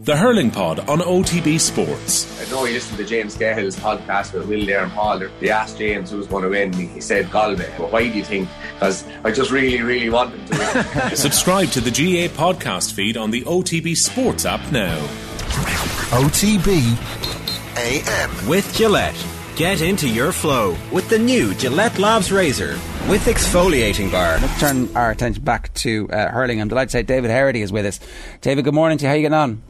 The Hurling Pod on OTB Sports. I know you listened to James Cahill's podcast with Will there and Paul. They asked James who was going to win. He said Galway. But why do you think? Because I just really, really want them to win. Subscribe to the GAA podcast feed on the OTB Sports app now. OTB AM. With Gillette. Get into your flow with the new Gillette Labs Razor with exfoliating bar. Let's turn our attention back to uh, hurling. I'm delighted to say David Herity is with us. David, good morning to you. How are you getting on?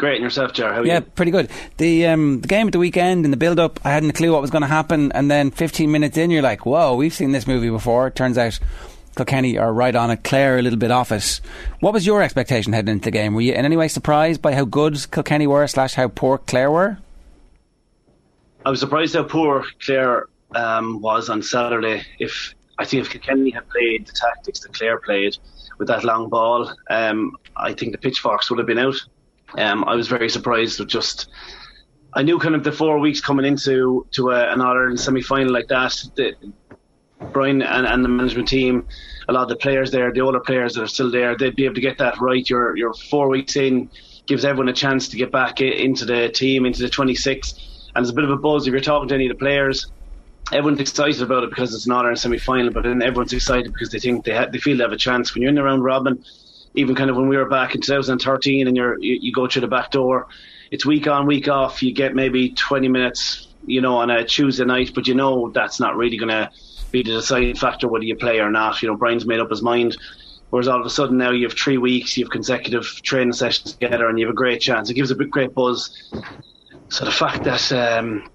Great, and yourself, Ger? How are yeah, you? pretty good. The um, the game at the weekend and the build up, I hadn't a clue what was going to happen, and then 15 minutes in, you're like, "Whoa, we've seen this movie before." It turns out Kilkenny are right on it. Clare a little bit off it. What was your expectation heading into the game? Were you in any way surprised by how good Kilkenny were slash how poor Clare were? I was surprised how poor Clare um, was on Saturday. If I think if Kilkenny had played the tactics that Clare played with that long ball, um, I think the pitchforks would have been out. Um, I was very surprised with just. I knew kind of the four weeks coming into to a, an All Ireland semi final like that. The, Brian and, and, the management team, a lot of the players there, the older players that are still there, they'd be able to get that right. You're you're four weeks in, gives everyone a chance to get back into the team, into the 26, and there's a bit of a buzz if you're talking to any of the players. Everyone's excited about it because it's an All Ireland semi final, but then everyone's excited because they think they ha- they feel they have a chance. When you're in the round robin, even kind of when we were back in 2013 and you're, you, you go through the back door, it's week on, week off. You get maybe 20 minutes, you know, on a Tuesday night, but you know that's not really going to be the deciding factor whether you play or not. You know, Brian's made up his mind. Whereas all of a sudden now you have three weeks, you have consecutive training sessions together, and you have a great chance. It gives a great buzz. So the fact that um,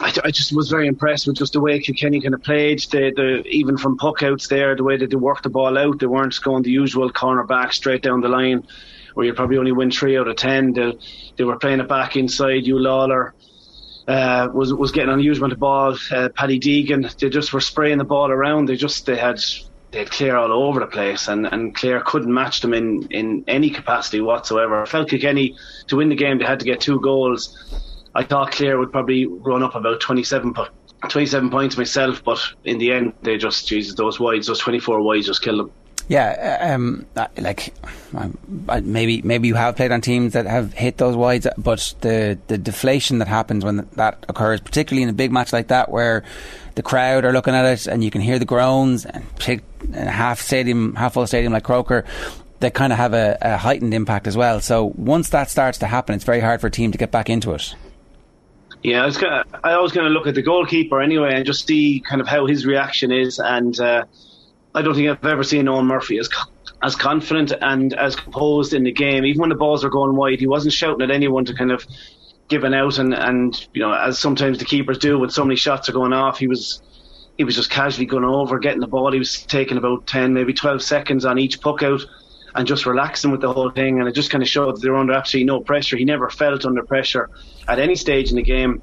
I, I, just was very impressed with just the way Kilkenny kind of played. The, the even from puck outs there, the way that they worked the ball out, they weren't going the usual corner back straight down the line, where you probably only win three out of ten. They, they were playing it back inside. Huw Lawlor uh, was was getting unusual with the ball. Uh, Paddy Deegan, they just were spraying the ball around. They just they had they had Clare all over the place, and, and Clare couldn't match them in, in any capacity whatsoever. I felt Kilkenny to win the game, they had to get two goals I thought Clare would probably run up about 27, 27 points myself, but in the end, they just, Jesus, those wides, those 24 wides just killed them. Yeah, uh, um, uh, like um, maybe maybe you have played on teams that have hit those wides, but the the deflation that happens when that occurs, particularly in a big match like that, where the crowd are looking at it and you can hear the groans and half stadium, half full stadium like Croker, they kind of have a, a heightened impact as well. So once that starts to happen, it's very hard for a team to get back into it. Yeah, I was gonna, I was going to look at the goalkeeper anyway and just see kind of how his reaction is. And uh, I don't think I've ever seen Eoin Murphy as as confident and as composed in the game. Even when the balls were going wide, he wasn't shouting at anyone to kind of give an out. And, and you know, as sometimes the keepers do when so many shots are going off, he was he was just casually going over, getting the ball. He was taking about ten, maybe twelve seconds on each puck out and just relaxing with the whole thing. And it just kind of showed that they were under absolutely no pressure. He never felt under pressure at any stage in the game.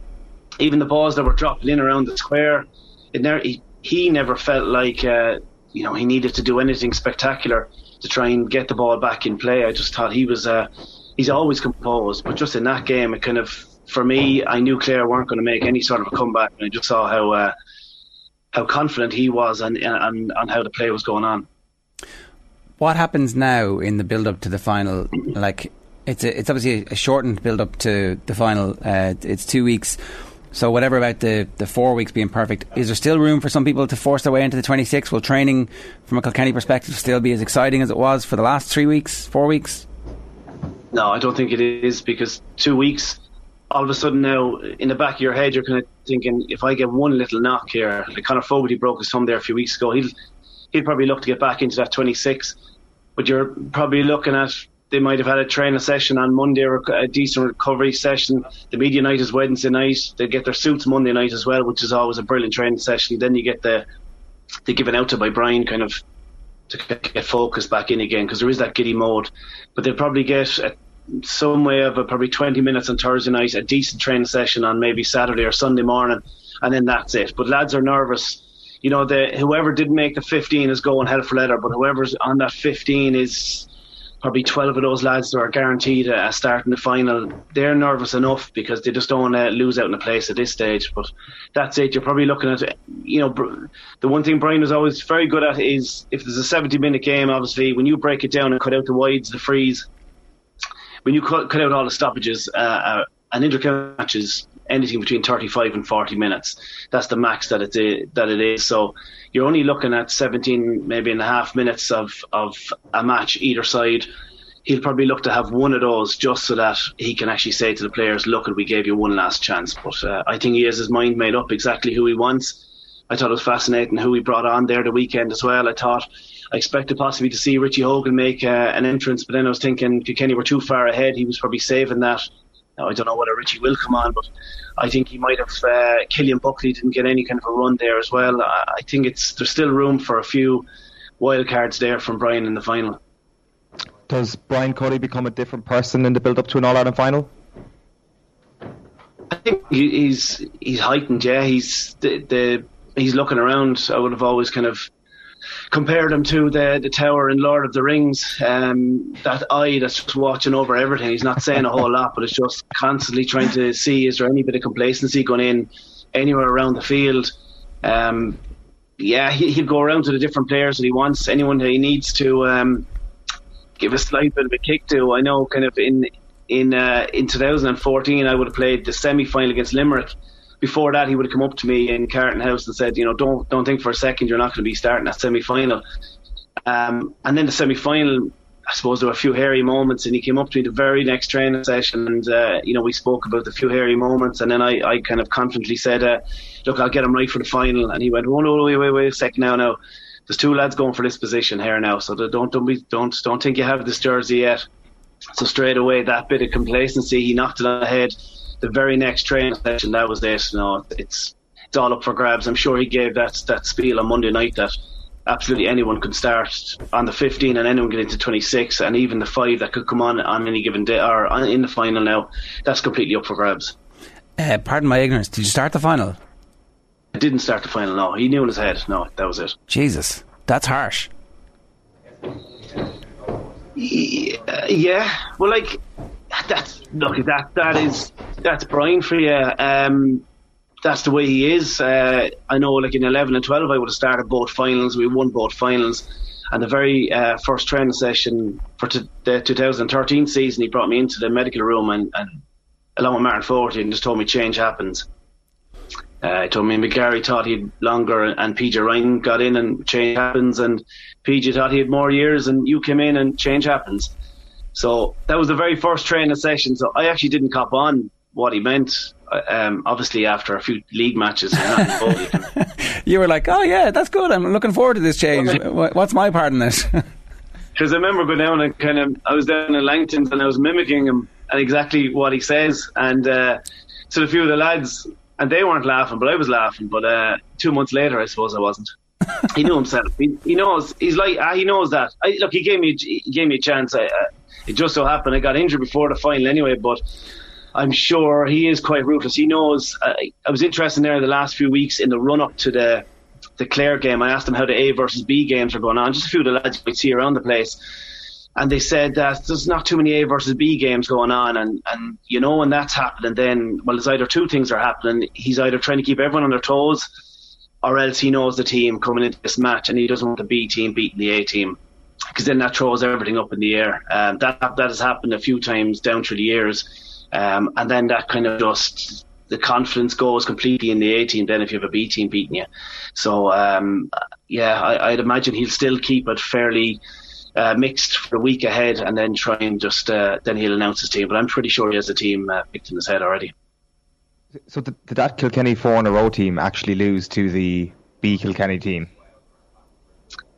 Even the balls that were dropped in around the square, never, he, he never felt like uh, you know he needed to do anything spectacular to try and get the ball back in play. I just thought he was uh, he's always composed, but just in that game, it kind of for me, I knew Clare weren't going to make any sort of a comeback, and I just saw how uh, how confident he was and, and and how the play was going on what happens now in the build up to the final? Like it's a, it's obviously a shortened build up to the final. Uh, it's two weeks. So whatever about the, the four weeks being perfect, is there still room for some people to force their way into the 26? Will training from a Kilkenny perspective still be as exciting as it was for the last three weeks, four weeks? No, I don't think it is because two weeks, all of a sudden now in the back of your head, you're kind of thinking, if I get one little knock here, like Conor Fogarty broke his thumb there a few weeks ago, he'll he'll probably look to get back into that 26. But you're probably looking at they might have had a training session on Monday or a decent recovery session. The media night is Wednesday night. They get their suits Monday night as well, which is always a brilliant training session. Then you get the the given out to by Brian kind of to get focused back in again because there is that giddy mode. But they'll probably get a, some way of a, probably 20 minutes on Thursday night, a decent training session on maybe Saturday or Sunday morning, and then that's it. But lads are nervous you know, the whoever did make the 15 is going hell for leather, but whoever's on that 15 is probably 12 of those lads that are guaranteed a start in the final. They're nervous enough because they just don't want to lose out in the place at this stage. But that's it. You're probably looking at, you know, the one thing Brian was always very good at is if there's a 70 minute game, obviously, when you break it down and cut out the wides, the frees, when you cut, cut out all the stoppages, uh, uh, an inter match is anything between 35 and 40 minutes. That's the max that it that it is. So you're only looking at 17, maybe and a half minutes of of a match either side. He'll probably look to have one of those just so that he can actually say to the players, "Look, we gave you one last chance." But uh, I think he has his mind made up exactly who he wants. I thought it was fascinating who he brought on there the weekend as well. I thought I expected possibly to see Richie Hogan make uh, an entrance, but then I was thinking Kilkenny were too far ahead. He was probably saving that now, I don't know whether Richie will come on, but I think he might have. Uh, Killian Buckley didn't get any kind of a run there as well. I, I think it's there's still room for a few wild cards there from Brian in the final. Does Brian Cody become a different person in the build up to an All Ireland final? I think he's he's heightened. Yeah, he's the, the he's looking around. I would have always kind of compared them to the the tower in Lord of the Rings. Um, that eye that's just watching over everything. He's not saying a whole lot, but it's just constantly trying to see is there any bit of complacency going in anywhere around the field. Um, yeah, he, he'll go around to the different players that he wants, anyone that he needs to um, give a slight bit of a kick to. I know, kind of in in uh, in 2014, I would have played the semi final against Limerick before that, he would have come up to me in Carton House and said, you know, don't don't think for a second you're not going to be starting that semi final. Um, and then the semi final, I suppose there were a few hairy moments, and he came up to me the very next training session, and uh, you know we spoke about the few hairy moments, and then I, I kind of confidently said, uh, look, I'll get him right for the final, and he went, oh no, wait, wait, wait a second now, now. There's two lads going for this position here now, so don't don't be don't don't think you have this jersey yet. So straight away, that bit of complacency, he knocked it on the head the very next training session, that was it. You know, it's it's all up for grabs. I'm sure he gave that that spiel on Monday night that absolutely anyone could start on the 15 and anyone get into 26 and even the five that could come on on any given day or in the final now that's completely up for grabs. Uh, pardon my ignorance did you start the final? I didn't start the final no. He knew in his head no that was it. Jesus that's harsh. Yeah well like that's look that that is that's Brian for you. Um, that's the way he is. Uh, I know, like in 11 and 12, I would have started both finals. We won both finals. And the very uh, first training session for t- the 2013 season, he brought me into the medical room and, and along with Martin Fogarty and just told me change happens. Uh, he told me McGarry thought he had longer and PJ Ryan got in and change happens and PJ thought he had more years and you came in and change happens. So that was the very first training session. So I actually didn't cop on what he meant. Um, obviously, after a few league matches, you were like, "Oh yeah, that's good. I'm looking forward to this change. What's my part in this?" Because I remember going down and kind of, I was down in Langton's and I was mimicking him and exactly what he says, and uh, so a few of the lads, and they weren't laughing, but I was laughing. But uh, two months later, I suppose I wasn't. he knew himself. He, he knows. He's like uh, he knows that. I, look, he gave me he gave me a chance. I, it just so happened I got injured before the final anyway, but I'm sure he is quite ruthless. He knows. Uh, I was interested there the last few weeks in the run up to the the Clare game. I asked him how the A versus B games are going on. Just a few of the lads you see around the place. And they said that there's not too many A versus B games going on, and, and you know when that's happening, then well, there's either two things are happening. He's either trying to keep everyone on their toes, or else he knows the team coming into this match, and he doesn't want the B team beating the A team because then that throws everything up in the air. Um, that that has happened a few times down through the years, um, and then that kind of just the confidence goes completely in the A team. Then if you have a B team beating you, so um, yeah, I, would imagine he'll still keep it fairly. Uh, mixed for the week ahead, and then try and just uh, then he'll announce his team. But I'm pretty sure he has a team uh, picked in his head already. So did, did that Kilkenny four in a row team actually lose to the B Kilkenny team?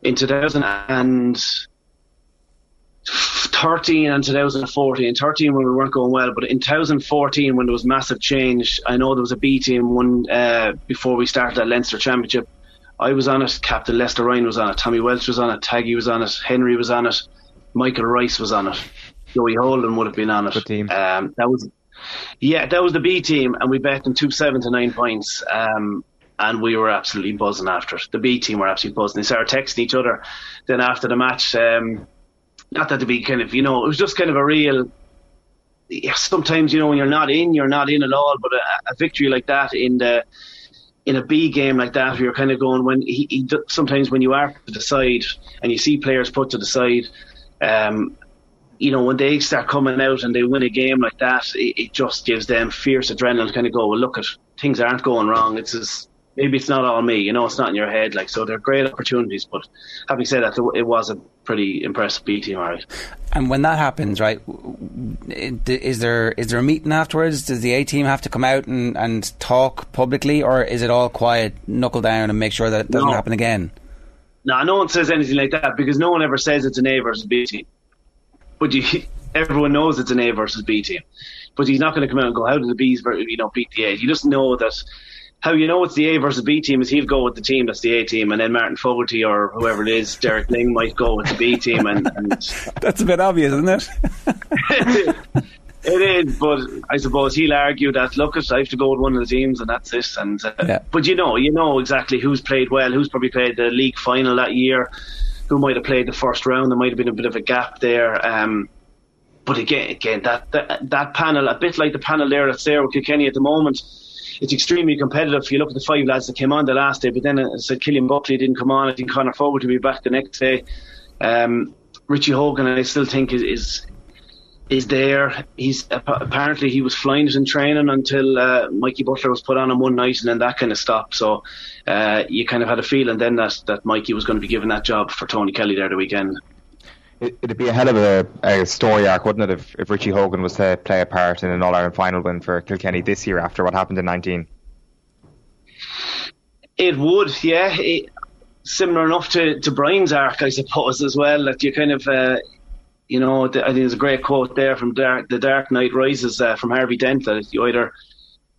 In 2013 and 2014. 13 when we weren't going well, but in 2014 when there was massive change, I know there was a B team one uh, before we started that Leinster Championship. I was on it, Captain Lester Ryan was on it, Tommy Walsh was on it, Taggy was on it, Henry was on it, Michael Rice was on it, Joey Holden would have been on it. Good team. Um, that was, yeah, that was the B team, and we bet them two seven to nine points. Um, and we were absolutely buzzing after it. The B team were absolutely buzzing. They started texting each other. Then after the match, um, not that to be kind of, you know, it was just kind of a real. Sometimes you know when you're not in, you're not in at all. But a, a victory like that in the in a B game like that, you're kind of going when he, he sometimes when you are to the side and you see players put to the side, um, you know, when they start coming out and they win a game like that, it, it just gives them fierce adrenaline to kind of go, well, look at things aren't going wrong. It's as maybe it's not all me. You know, it's not in your head. Like so, they're great opportunities. But having said that, it was a pretty impressive B team, all right. And when that happens, right, is there is there a meeting afterwards? Does the A team have to come out and, and talk publicly, or is it all quiet, knuckle down, and make sure that it doesn't no. happen again? No, no one says anything like that because no one ever says it's an A versus B team. But you, everyone knows it's an A versus B team. But he's not going to come out and go, "How did the B's, you know, beat the A?" You just know that how you know it's the A versus B team is he'll go with the team that's the A team, and then Martin Fogarty or whoever it is, Derek Lyng might go with the B team, and, and that's a bit obvious, isn't it? it is, but I suppose he'll argue that look, I have to go with one of the teams, and that's it. And uh, yeah. but you know, you know exactly who's played well, who's probably played the league final that year, who might have played the first round. There might have been a bit of a gap there. Um, but again, again, that, that that panel, a bit like the panel there that's there with Kilkenny at the moment it's extremely competitive. If you look at the five lads that came on the last day, but then I said Killian Buckley didn't come on. I think Conor Fogarty to be back the next day. Um, Richie Hogan, I still think is, is is there. He's apparently he was flying it in training until uh, Mikey Butler was put on him one night, and then that kind of stopped. So uh, you kind of had a feeling then that that Mikey was going to be given that job for Tony Kelly there the weekend. It'd be a hell of a, a, story arc, wouldn't it, if, if Richie Hogan was to play a part in an All Ireland final win for Kilkenny this year after what happened in 19? It would, yeah. It, similar enough to, to Brian's arc, I suppose, as well. That you kind of, uh, you know, I think there's a great quote there from Dark, The Dark Knight Rises uh, from Harvey Dent that you either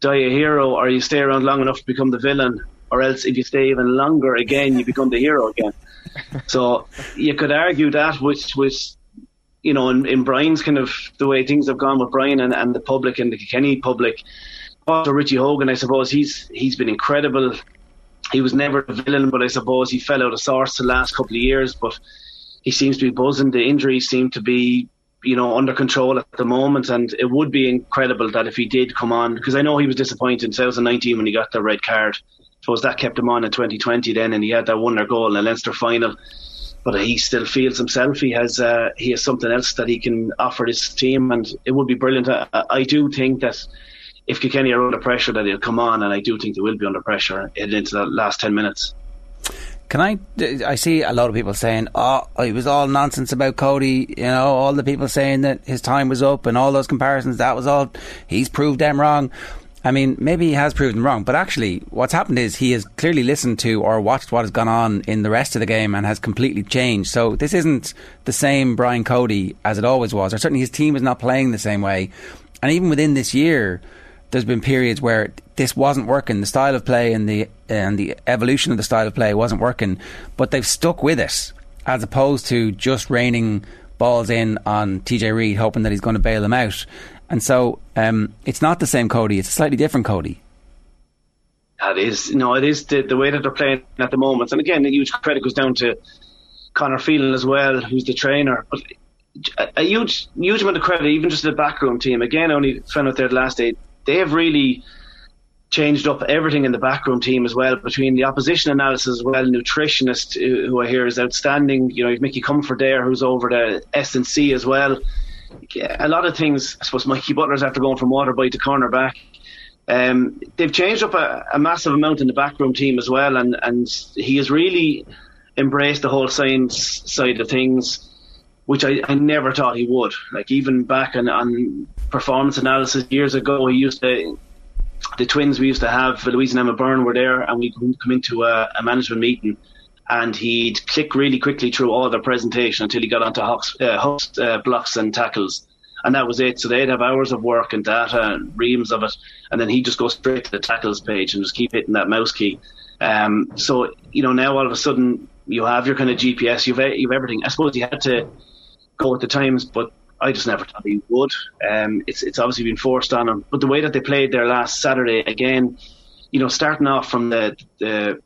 die a hero or you stay around long enough to become the villain, or else if you stay even longer again, you become the hero again so you could argue that which was you know, in, in Brian's kind of the way things have gone with Brian and, and the public and the Kenny public. Also, Richie Hogan, I suppose he's he's been incredible. He was never a villain, but I suppose he fell out of sorts the last couple of years. But he seems to be buzzing. The injuries seem to be, you know, under control at the moment, and it would be incredible that if he did come on, because I know he was disappointed in 2019 when he got the red card suppose that kept him on in 2020 then, and he had that wonder goal in the Leinster final. But he still feels himself. He has uh, he has something else that he can offer his team, and it would be brilliant. I, I do think that if Kilkenny are under pressure, that he'll come on, and I do think they will be under pressure into the last ten minutes. Can I? I see a lot of people saying, "Oh, it was all nonsense about Cody." You know, all the people saying that his time was up and all those comparisons. That was all. He's proved them wrong. I mean, maybe he has proven wrong, but actually, what's happened is he has clearly listened to or watched what has gone on in the rest of the game and has completely changed. So this isn't the same Brian Cody as it always was, or certainly his team is not playing the same way. And even within this year, there's been periods where this wasn't working. The style of play and the and the evolution of the style of play wasn't working, but they've stuck with it as opposed to just raining balls in on TJ Reid, hoping that he's going to bail them out. And so um, it's not the same Cody, it's a slightly different Cody. That is, no, it is the, the way that they're playing at the moment. And again, the huge credit goes down to Conor Phelan as well, who's the trainer. But a, a huge, huge amount of credit, even just the backroom team. Again, I only found out there the last day. They have really changed up everything in the backroom team as well, between the opposition analysis as well, nutritionist who I hear is outstanding. You know, you've Mickey Comerford there, who's over the S and C as well a lot of things. I suppose Mikey Butler's after going from Waterboy to cornerback. Um, they've changed up a, a, massive amount in the backroom team as well, and and he has really embraced the whole science side of things, which I, I never thought he would. Like even back on, on performance analysis years ago, he used to. The twins we used to have, Louise and Emma Byrne, were there, and we come into a, a management meeting and he'd click really quickly through all their presentation until he got onto hooks, uh, uh, blocks and tackles. And that was it. So they'd have hours of work and data and reams of it. And then he'd just go straight to the tackles page and just keep hitting that mouse key. Um, so, you know, now all of a sudden you have your kind of GPS, you've, you've everything. I suppose he had to go with the times, but I just never thought he would. Um, it's, it's obviously been forced on him. But the way that they played there last Saturday, again, you know, starting off from the, the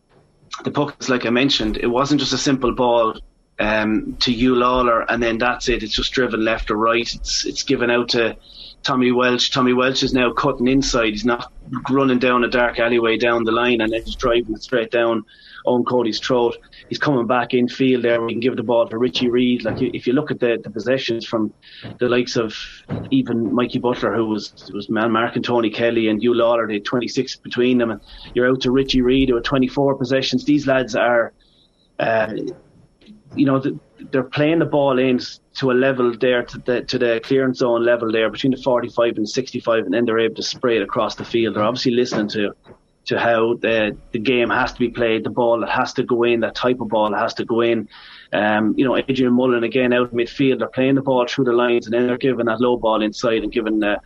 the pucks, like I mentioned, it wasn't just a simple ball um, to Huw Lawlor and then that's it. It's just driven left or right. It's it's given out to Tommy Walsh. Tommy Walsh is now cutting inside. He's not running down a dark alleyway down the line and then just driving straight down on Cody's throat. He's coming back in field there. We can give the ball to Richie Reid. Like if you look at the, the possessions from the likes of even Mikey Butler, who was was man marking Tony Kelly and Huw Lawlor, they had 26 between them, and you're out to Richie Reid who had 24 possessions. These lads are, uh, you know, they're playing the ball in to a level there to the to the clearance zone level there between the 45 and 65, and then they're able to spray it across the field. They're obviously listening to to how the the game has to be played, the ball that has to go in, that type of ball that has to go in. Um, you know, Adrian Mullen again out midfield, they're playing the ball through the lines, and then they're giving that low ball inside and giving uh,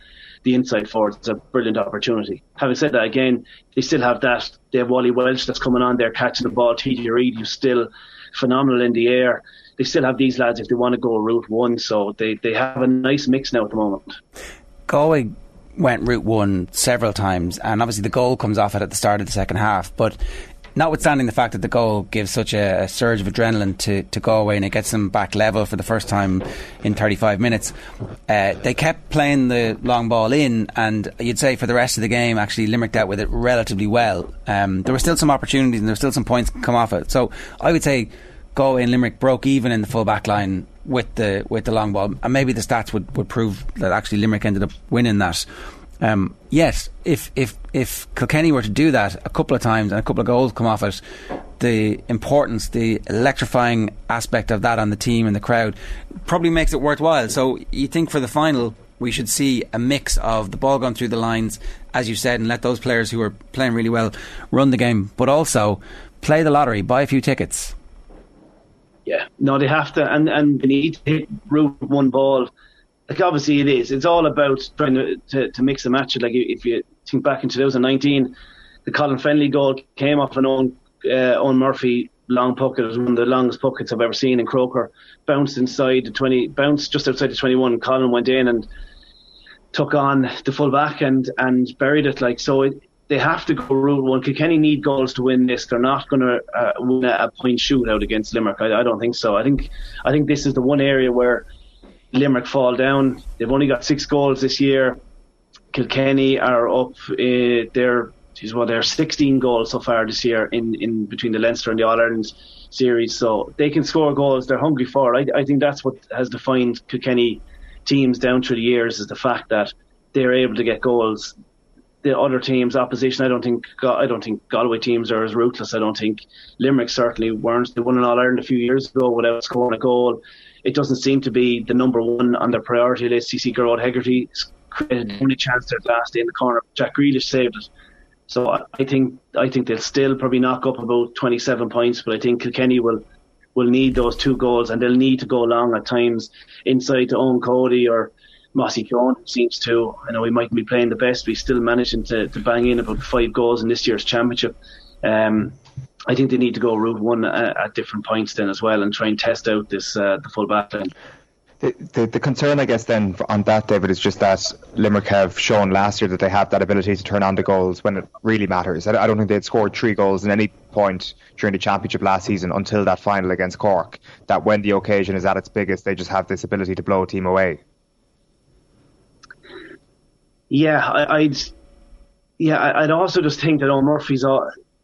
the inside forwards it's a brilliant opportunity. Having said that, again, they still have that. They have Wally Walsh that's coming on there catching the ball. TJ Reid, who's still phenomenal in the air. They still have these lads if they want to go route one, so they, they have a nice mix now at the moment. Galway went route one several times, and obviously the goal comes off it at the start of the second half. But notwithstanding the fact that the goal gives such a, a, surge of adrenaline to, to Galway and it gets them back level for the first time in 35 minutes, uh, they kept playing the long ball in, and you'd say for the rest of the game, actually, Limerick dealt with it relatively well. Um, there were still some opportunities and there were still some points come off it. So I would say Galway and Limerick broke even in the full back line with the with the long ball, and maybe the stats would, would prove that actually Limerick ended up winning that. Um, if if if Kilkenny were to do that a couple of times and a couple of goals come off it, the importance, the electrifying aspect of that on the team and the crowd probably makes it worthwhile. So you think for the final we should see a mix of the ball going through the lines, as you said, and let those players who are playing really well run the game, but also play the lottery, buy a few tickets. Yeah, no, they have to, and and they need to hit route one ball. Like obviously it is. It's all about trying to, to, to mix and match. Like if you think back in 2019, the Colin Fennelly goal came off an own uh, Eoin Murphy long puck. It was one of the longest pockets I've ever seen in Croker. Bounced inside the 20, bounced just outside the 21. Colin went in and took on the full back and and buried it. Like so, it, they have to go route one. Kilkenny need goals to win this. They're not going to uh, win a point shootout against Limerick. I, I, don't think so. I think I think this is the one area where Limerick fall down. They've only got six goals this year. Kilkenny are up. Uh, they're geez, they're 16 goals so far this year in, in between the Leinster and the All Ireland series. So they can score goals. They're hungry for it. I, I think that's what has defined Kilkenny teams down through the years is the fact that they're able to get goals the other teams' opposition. I don't think I don't think Galway teams are as ruthless. I don't think Limerick certainly weren't. They won an All Ireland a few years ago without scoring a goal. It doesn't seem to be the number one on their priority list. CC Gearóid Hegarty created the only chance there last day in the corner. Jack Grealish saved it. So I think I think they'll still probably knock up about 27 points, but I think Kilkenny will will need those two goals and they'll need to go long at times inside to Eoin Cody or Mossy Keoghan seems to. I know he mightn't be playing the best, but he's still managing to, to bang in about five goals in this year's championship. Um, I think they need to go route one at, at, different points then as well and try and test out this uh, the full back line. The, the, the, concern, I guess, then on that, David, is just that Limerick have shown last year that they have that ability to turn on the goals when it really matters. I, I don't think they'd scored three goals at any point during the championship last season until that final against Cork. That when the occasion is at its biggest, they just have this ability to blow a team away. Yeah, I, would yeah, I'd also just think that Eoin Murphy's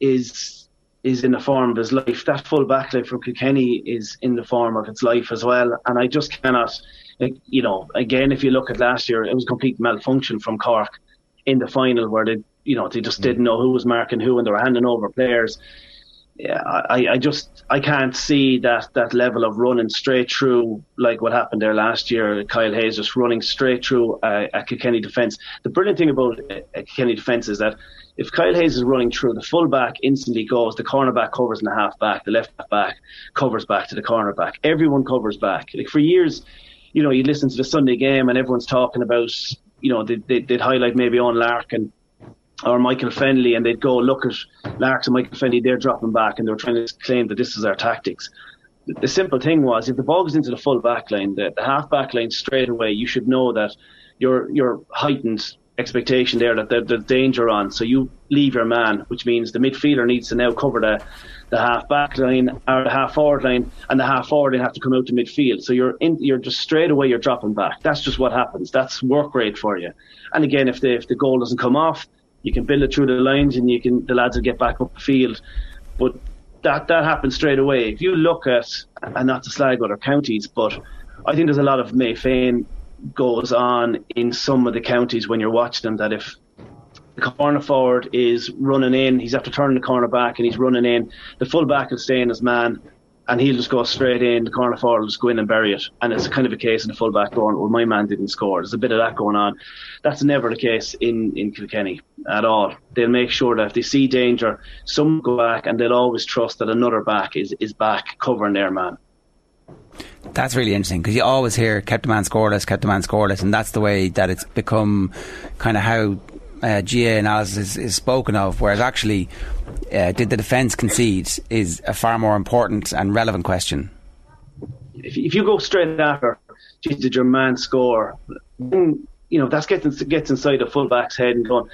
is is in the form of his life. That full back line from Kilkenny is in the form of its life as well, and I just cannot. Eh, you know, again, if you look at last year, it was complete malfunction from Cork in the final where they, you know, they just didn't know who was marking who, and they were handing over players yeah, I, I just I can't see that that level of running straight through like what happened there last year. Kyle Hayes just running straight through a, a Kilkenny defence. The brilliant thing about a, Kilkenny defence is that if Kyle Hayes is running through, the full back instantly goes. The cornerback covers in the half back. The left back covers back to the cornerback. Everyone covers back. Like for years, you know, you listen to the Sunday game and everyone's talking about, you know, they, they, would highlight maybe Eoin Larkin or Michael Fennelly, and they'd go look at Larks and Michael Fennelly, they're dropping back, and they're trying to claim that this is our tactics. The simple thing was, if the ball goes into the full back line, the, the half back line straight away, you should know that you're you're heightened expectation there that there's danger on. So you leave your man, which means the midfielder needs to now cover the the half back line or the half forward line, and the half forward line have to come out to midfield. So you're in, you're just straight away you're dropping back. That's just what happens. That's work rate for you. And again, if the if the goal doesn't come off, you can build it through the lines, and you can the lads will get back up the field. But that that happens straight away. If you look at and not to slag other counties, but I think there's a lot of Mayfain goes on in some of the counties when you're watching them that if the corner forward is running in, he's after turning the corner back and he's running in, the full back will stay in his man and he'll just go straight in, the corner forward will just go in and bury it. And it's kind of a case in the full back going, well, my man didn't score. There's a bit of that going on. That's never the case in, in Kilkenny at all. They'll make sure that if they see danger, some go back and they'll always trust that another back is, is back covering their man. That's really interesting because you always hear kept the man scoreless, kept the man scoreless, and that's the way that it's become kind of how uh, GAA analysis is, is, spoken of, whereas actually, uh, did the defence concede is a far more important and relevant question. If, if you go straight after, geez, did your man score? Then, you know, that gets, gets inside a fullback's head and going,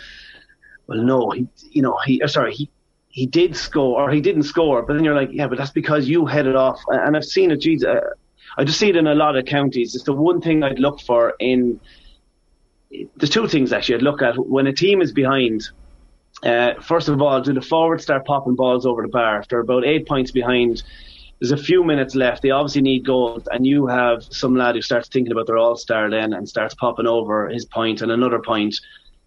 well, no, he, you know, he, uh, sorry, he, he did score or he didn't score, but then you're like, yeah, but that's because you headed off. And I've seen it, geez, uh, I just see it in a lot of counties. It's the one thing I'd look for in. There's two things actually I'd look at when a team is behind. Uh, first of all, do the forwards start popping balls over the bar? If they're about eight points behind, there's a few minutes left. They obviously need goals, and you have some lad who starts thinking about their all star then and starts popping over his point and another point.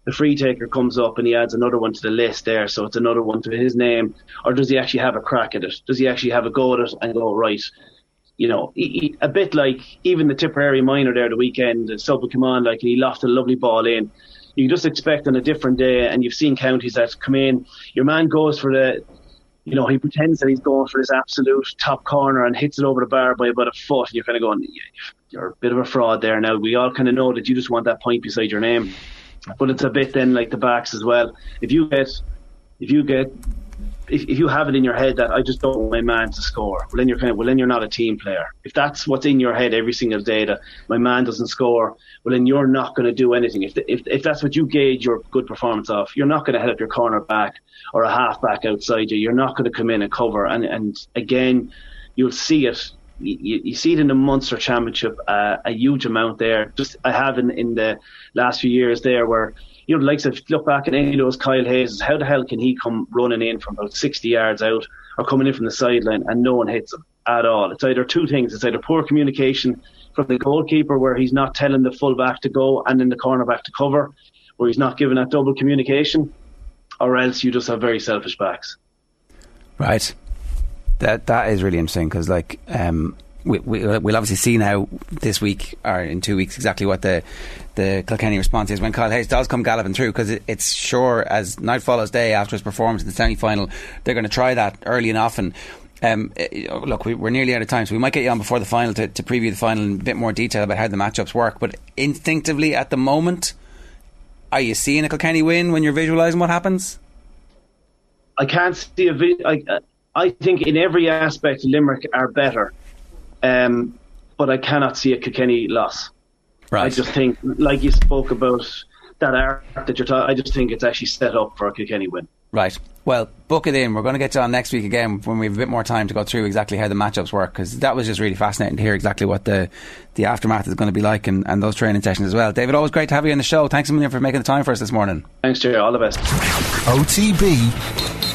The free taker comes up and he adds another one to the list there, so it's another one to his name. Or does he actually have a crack at it? Does he actually have a go at it and go, right, you know, he, a bit like even the Tipperary minor there the weekend, the come on, like he lofted a lovely ball in. You just expect on a different day, and you've seen counties that come in. Your man goes for the, you know, he pretends that he's going for this absolute top corner and hits it over the bar by about a foot, and you're kind of going, you're a bit of a fraud there. Now we all kind of know that you just want that point beside your name, but it's a bit then like the backs as well. If you get, if you get if, if you have it in your head that I just don't want my man to score, well then you're kind of well then you're not a team player. If that's what's in your head every single day that my man doesn't score, well then you're not going to do anything. If, the, if if that's what you gauge your good performance off, you're not going to help your corner back or a half back outside you. You're not going to come in and cover. And and again, you'll see it. You, you see it in the Munster Championship uh, a huge amount there. Just I have in, in the last few years there where you know, the likes of look back at any of those Kyle Hayes, how the hell can he come running in from about 60 yards out or coming in from the sideline and no one hits him at all? It's either two things. It's either poor communication from the goalkeeper where he's not telling the full back to go and then the cornerback to cover, where he's not giving that double communication, or else you just have very selfish backs. Right. That that is really interesting because like um, we, we, will obviously see now this week or in two weeks exactly what the the Kilkenny response is when Kyle Hayes does come galloping through because it, it's sure as night follows day after his performance in the semi final they're going to try that early and often. Um, eh, look, we, are nearly out of time, so we might get you on before the final to, to preview the final in a bit more detail about how the matchups work. But instinctively, at the moment, are you seeing a Kilkenny win when you're visualising what happens? I can't see a. Vi- I, I think in every aspect, Limerick are better. Um, but I cannot see a Kilkenny loss. Right. I just think, like you spoke about that art that you're talking, I just think it's actually set up for a Kilkenny win. Right. Well, book it in. We're going to get you on next week again when we have a bit more time to go through exactly how the matchups work because that was just really fascinating to hear exactly what the the aftermath is going to be like and, and those training sessions as well. David, always great to have you on the show. Thanks a million for making the time for us this morning. Thanks, Jerry. All the best. OTB